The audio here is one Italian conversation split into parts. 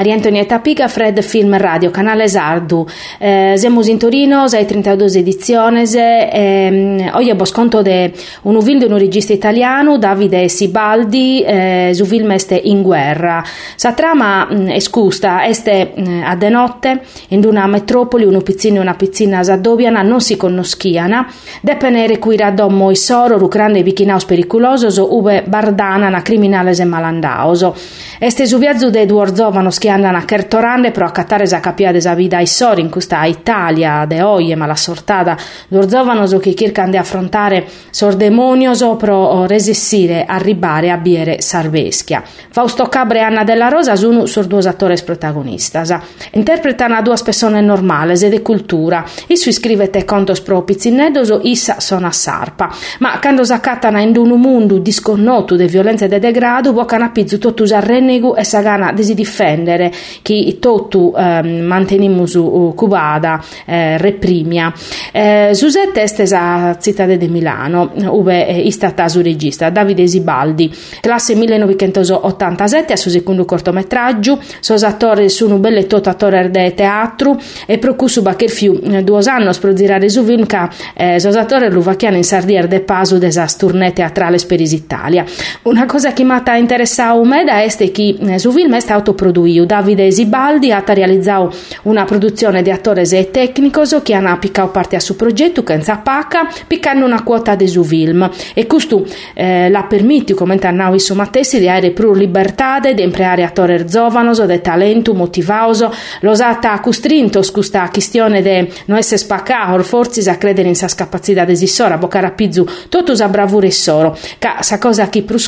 Maria Antonietta Pica, Fred Film Radio, canale Sardu. Eh, siamo in Torino, sei 32 edizioni. Eh, oggi abbiamo sconto di un film di un regista italiano, Davide Sibaldi, eh, su film este in guerra. Sa trama mh, mm, è scusta, este mh, mm, a de notte, in una metropoli, un pizzino e una pizzina sadobiana non si conoschiana, depenere cui radommo i soro, rucrande vichinaus pericolosos, ube bardana na criminale e malandaoso. Este su viaggio de Duorzovano che andano a Kertorande però a cattare sa capia desa vida i questa Italia de oie ma la sortada d'orzovanoso che cercano di affrontare sordemonioso pro resessire arribare a biere sarveschia. Fausto Cabre e Anna della Rosa sono sur due attori protagonistas. Interpretano a due persone normali e di cultura. Issu scrivete contos pro pizzinnedoso issa a sarpa. Ma quando s'accattano in un mondo disconnoto de violenze e de degrado, bocana pizzu totus a rennego e sagana desi difendere difendere chi totu eh, mantenimus cubada eh, reprimia. Eh, Susette este sa città di Milano, ove è stata su regista Davide Sibaldi, classe 1987 a suo secondo cortometraggio, sos attori sono belle tot attori de teatro e procusu che fiu eh, due anni per girare su film che eh, sos attori luvachiano in Sardier de Pasu de sa tournée teatrale per Italia. Una cosa che mi ha interessato me da è che eh, su film è stato prodotto Davide Sibaldi ha realizzato una produzione di attori e tecnici che hanno piccato parte a suo progetto che in pacca piccando una quota di suo film. E questo eh, la permette come annau su Mattesi di avere più libertà di impreare attori giovani di talento motivoso lo sata costrinto questa questione di non essere spaccato forse a credere in sa capacità di sora boccare pizzu tutto sa bravura e soro. Che sa cosa che più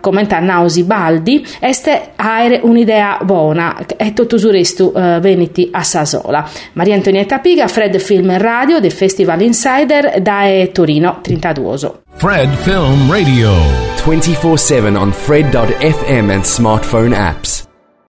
come annau Sibaldi è avere un'idea buona e tutto il resto uh, veniti a Sasola. Maria Antonietta Piga, Fred Film Radio del Festival Insider da Torino 32. Fred Film Radio 24/7 on fred.fm and smartphone apps.